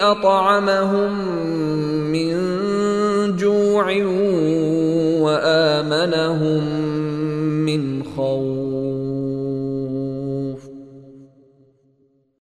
أطعمهم من جوع وآمنهم من خوف.